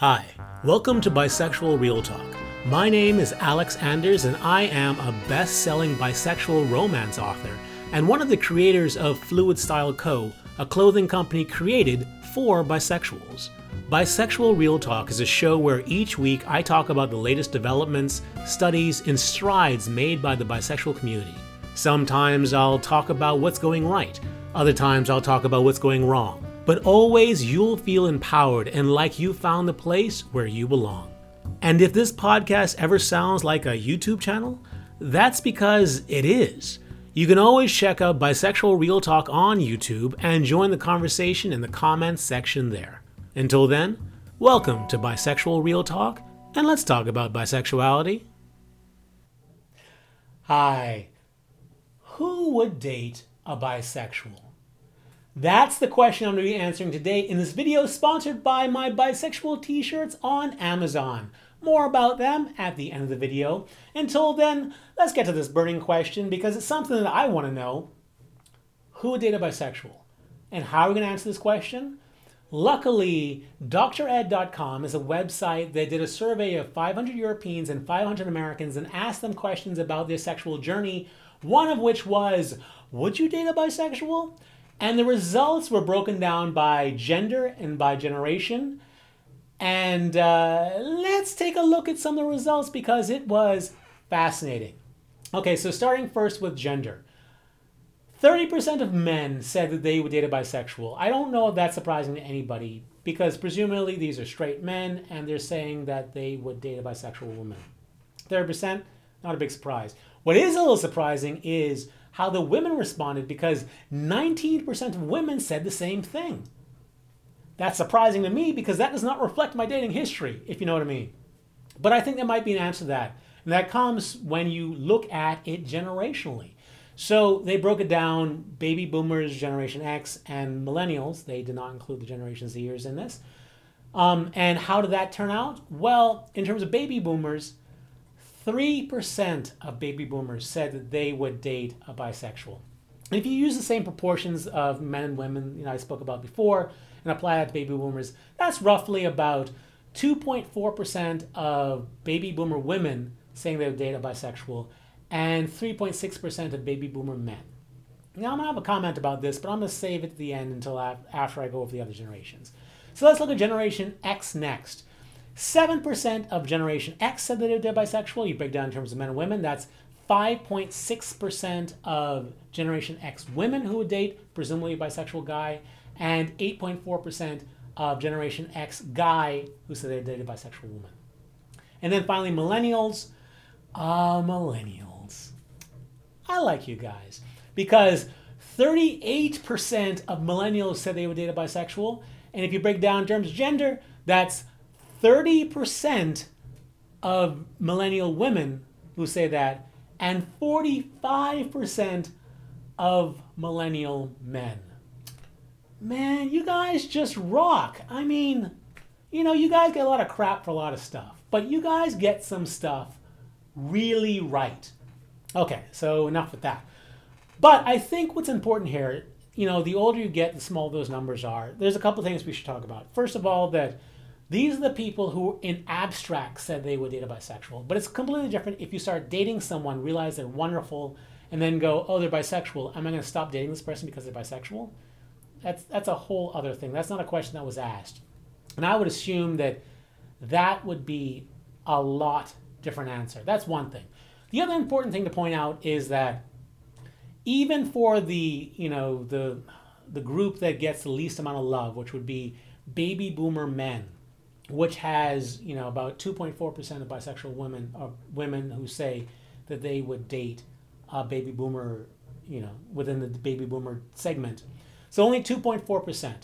Hi, welcome to Bisexual Real Talk. My name is Alex Anders, and I am a best selling bisexual romance author and one of the creators of Fluid Style Co., a clothing company created for bisexuals. Bisexual Real Talk is a show where each week I talk about the latest developments, studies, and strides made by the bisexual community. Sometimes I'll talk about what's going right, other times I'll talk about what's going wrong. But always you'll feel empowered and like you found the place where you belong. And if this podcast ever sounds like a YouTube channel, that's because it is. You can always check out Bisexual Real Talk on YouTube and join the conversation in the comments section there. Until then, welcome to Bisexual Real Talk, and let's talk about bisexuality. Hi. Who would date a bisexual? That's the question I'm going to be answering today in this video sponsored by my bisexual t-shirts on Amazon. More about them at the end of the video. Until then, let's get to this burning question because it's something that I want to know. Who would date a bisexual? And how are we going to answer this question? Luckily, DrEd.com is a website that did a survey of 500 Europeans and 500 Americans and asked them questions about their sexual journey, one of which was, Would you date a bisexual? And the results were broken down by gender and by generation. And uh, let's take a look at some of the results because it was fascinating. Okay, so starting first with gender. 30% of men said that they would date a bisexual. I don't know if that's surprising to anybody because presumably these are straight men and they're saying that they would date a bisexual woman. 30%, not a big surprise. What is a little surprising is how the women responded because 19% of women said the same thing. That's surprising to me because that does not reflect my dating history, if you know what I mean. But I think there might be an answer to that. And that comes when you look at it generationally. So they broke it down baby boomers, Generation X, and millennials. They did not include the Generation Zers in this. Um, and how did that turn out? Well, in terms of baby boomers, 3% of baby boomers said that they would date a bisexual. If you use the same proportions of men and women you know, I spoke about before and apply that to baby boomers, that's roughly about 2.4% of baby boomer women saying they would date a bisexual and 3.6% of baby boomer men. Now, I'm going to have a comment about this, but I'm going to save it to the end until after I go over the other generations. So let's look at Generation X next. 7% of Generation X said that they're bisexual. You break down in terms of men and women, that's 5.6% of Generation X women who would date, presumably a bisexual guy, and 8.4% of Generation X guy who said they dated a bisexual woman. And then finally, millennials. Ah, uh, millennials. I like you guys because 38% of millennials said they would date a bisexual. And if you break down in terms of gender, that's 30% of millennial women who say that, and 45% of millennial men. Man, you guys just rock. I mean, you know, you guys get a lot of crap for a lot of stuff, but you guys get some stuff really right. Okay, so enough with that. But I think what's important here, you know, the older you get, the smaller those numbers are. There's a couple things we should talk about. First of all, that these are the people who, in abstract, said they would date a bisexual. But it's completely different if you start dating someone, realize they're wonderful, and then go, oh, they're bisexual. Am I going to stop dating this person because they're bisexual? That's, that's a whole other thing. That's not a question that was asked. And I would assume that that would be a lot different answer. That's one thing. The other important thing to point out is that even for the, you know, the, the group that gets the least amount of love, which would be baby boomer men, which has you know about 2.4% of bisexual women or women who say that they would date a baby boomer you know within the baby boomer segment. So only 2.4%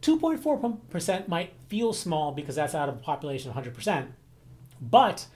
2.4% might feel small because that's out of a population of 100% but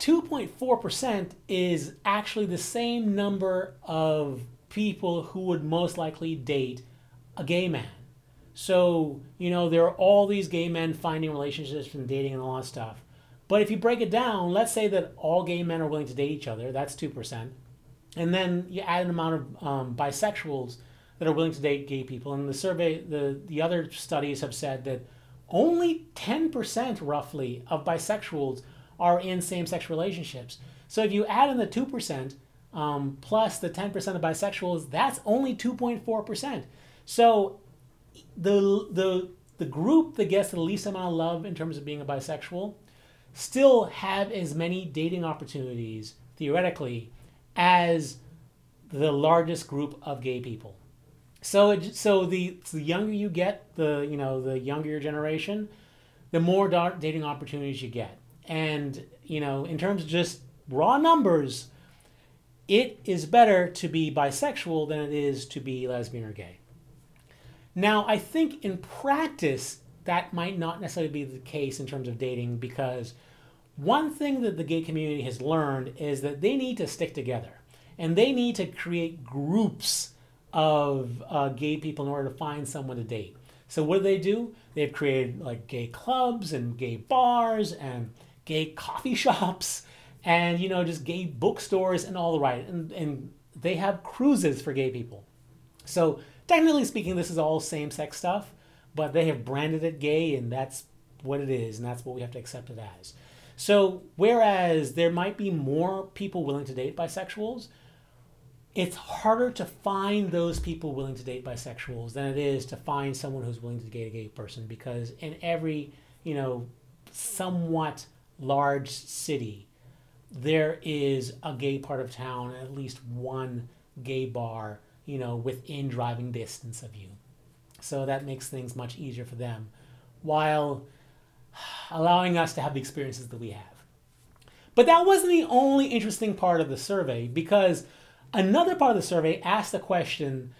2.4% is actually the same number of people who would most likely date a gay man so, you know, there are all these gay men finding relationships and dating and all that stuff. But if you break it down, let's say that all gay men are willing to date each other, that's 2%. And then you add an amount of um, bisexuals that are willing to date gay people. And the survey, the, the other studies have said that only 10% roughly of bisexuals are in same sex relationships. So if you add in the 2% um, plus the 10% of bisexuals, that's only 2.4%. So the, the, the group that gets the least amount of love in terms of being a bisexual still have as many dating opportunities, theoretically, as the largest group of gay people. So, it, so the, so the younger you get, the you know the younger your generation, the more dating opportunities you get. And you know, in terms of just raw numbers, it is better to be bisexual than it is to be lesbian or gay. Now, I think in practice that might not necessarily be the case in terms of dating because one thing that the gay community has learned is that they need to stick together and they need to create groups of uh, gay people in order to find someone to date. So what do they do? They've created like gay clubs and gay bars and gay coffee shops and you know just gay bookstores and all the right and, and they have cruises for gay people. So technically speaking, this is all same-sex stuff, but they have branded it gay and that's what it is and that's what we have to accept it as. So whereas there might be more people willing to date bisexuals, it's harder to find those people willing to date bisexuals than it is to find someone who's willing to date a gay person because in every you know somewhat large city there is a gay part of town at least one gay bar you know within driving distance of you so that makes things much easier for them while allowing us to have the experiences that we have but that wasn't the only interesting part of the survey because Another part of the survey asked the question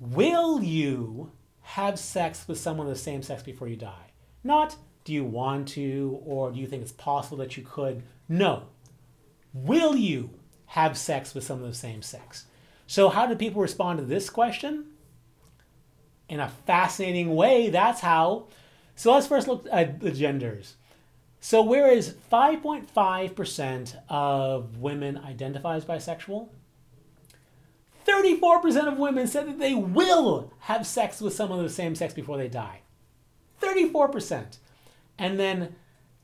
Will you have sex with someone of the same sex before you die? Not do you want to or do you think it's possible that you could? No. Will you have sex with someone of the same sex? So, how do people respond to this question? In a fascinating way, that's how. So, let's first look at the genders. So whereas 5.5% of women identify as bisexual, 34% of women said that they will have sex with someone of the same sex before they die. 34%. And then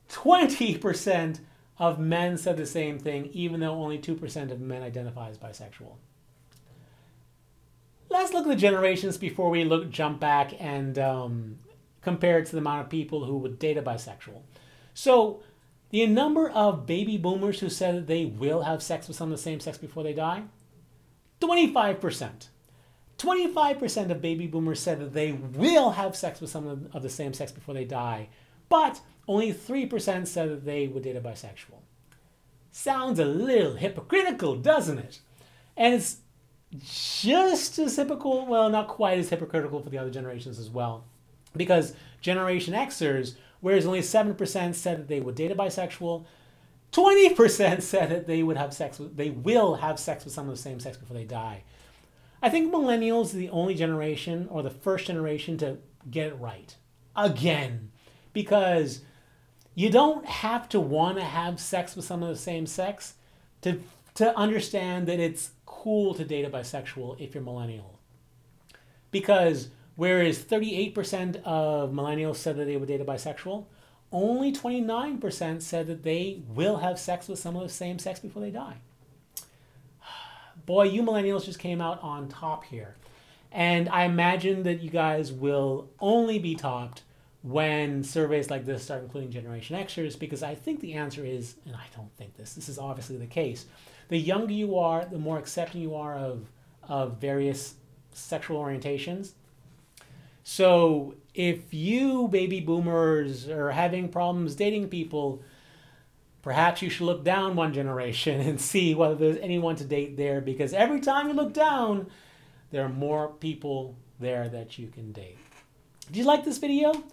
20% of men said the same thing, even though only 2% of men identify as bisexual. Let's look at the generations before we look jump back and um, compare it to the amount of people who would date a bisexual. So the number of baby boomers who said that they will have sex with someone of the same sex before they die, 25%. 25% of baby boomers said that they will have sex with someone of the same sex before they die, but only 3% said that they would date a bisexual. Sounds a little hypocritical, doesn't it? And it's just as hypocritical, well, not quite as hypocritical for the other generations as well. Because Generation Xers whereas only 7% said that they would date a bisexual. 20% said that they would have sex with, they will have sex with someone of the same sex before they die. I think millennials are the only generation or the first generation to get it right. Again. Because you don't have to want to have sex with someone of the same sex to, to understand that it's cool to date a bisexual if you're millennial. Because Whereas 38% of millennials said that they would date a bisexual, only 29% said that they will have sex with someone of the same sex before they die. Boy, you millennials just came out on top here. And I imagine that you guys will only be topped when surveys like this start including Generation Xers, because I think the answer is, and I don't think this, this is obviously the case. The younger you are, the more accepting you are of, of various sexual orientations, so if you baby boomers are having problems dating people, perhaps you should look down one generation and see whether there's anyone to date there because every time you look down, there are more people there that you can date. Did you like this video?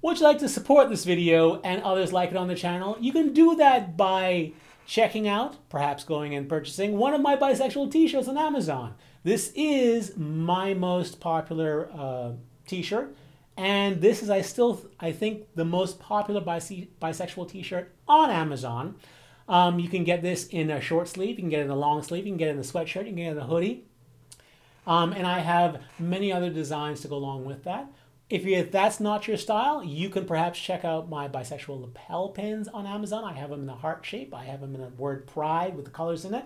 Would you like to support this video and others like it on the channel? You can do that by checking out, perhaps going and purchasing one of my bisexual t-shirts on Amazon. This is my most popular uh, t-shirt. And this is, I still, I think, the most popular bise- bisexual t-shirt on Amazon. Um, you can get this in a short sleeve, you can get it in a long sleeve, you can get it in a sweatshirt, you can get it in a hoodie. Um, and I have many other designs to go along with that. If, you, if that's not your style, you can perhaps check out my bisexual lapel pins on Amazon. I have them in a heart shape. I have them in a word pride with the colors in it.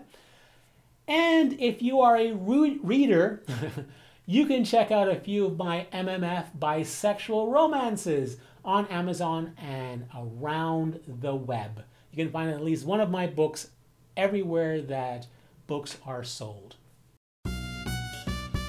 And if you are a re- reader, you can check out a few of my MMF bisexual romances on Amazon and around the web. You can find at least one of my books everywhere that books are sold.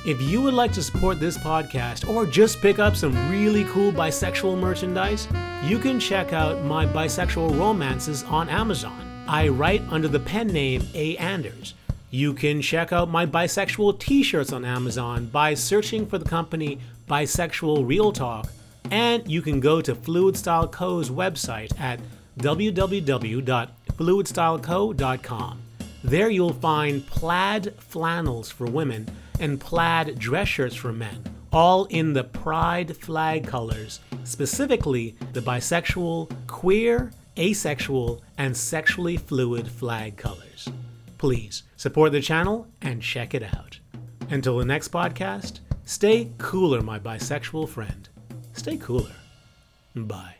If you would like to support this podcast or just pick up some really cool bisexual merchandise, you can check out my bisexual romances on Amazon. I write under the pen name A. Anders. You can check out my bisexual t shirts on Amazon by searching for the company Bisexual Real Talk, and you can go to Fluid Style Co.'s website at www.fluidstyleco.com. There you'll find plaid flannels for women and plaid dress shirts for men, all in the pride flag colors, specifically the bisexual, queer, asexual, and sexually fluid flag colors. Please support the channel and check it out. Until the next podcast, stay cooler, my bisexual friend. Stay cooler. Bye.